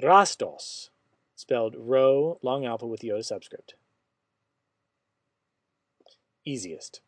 Rastos, spelled Rho long alpha with the iota subscript. Easiest.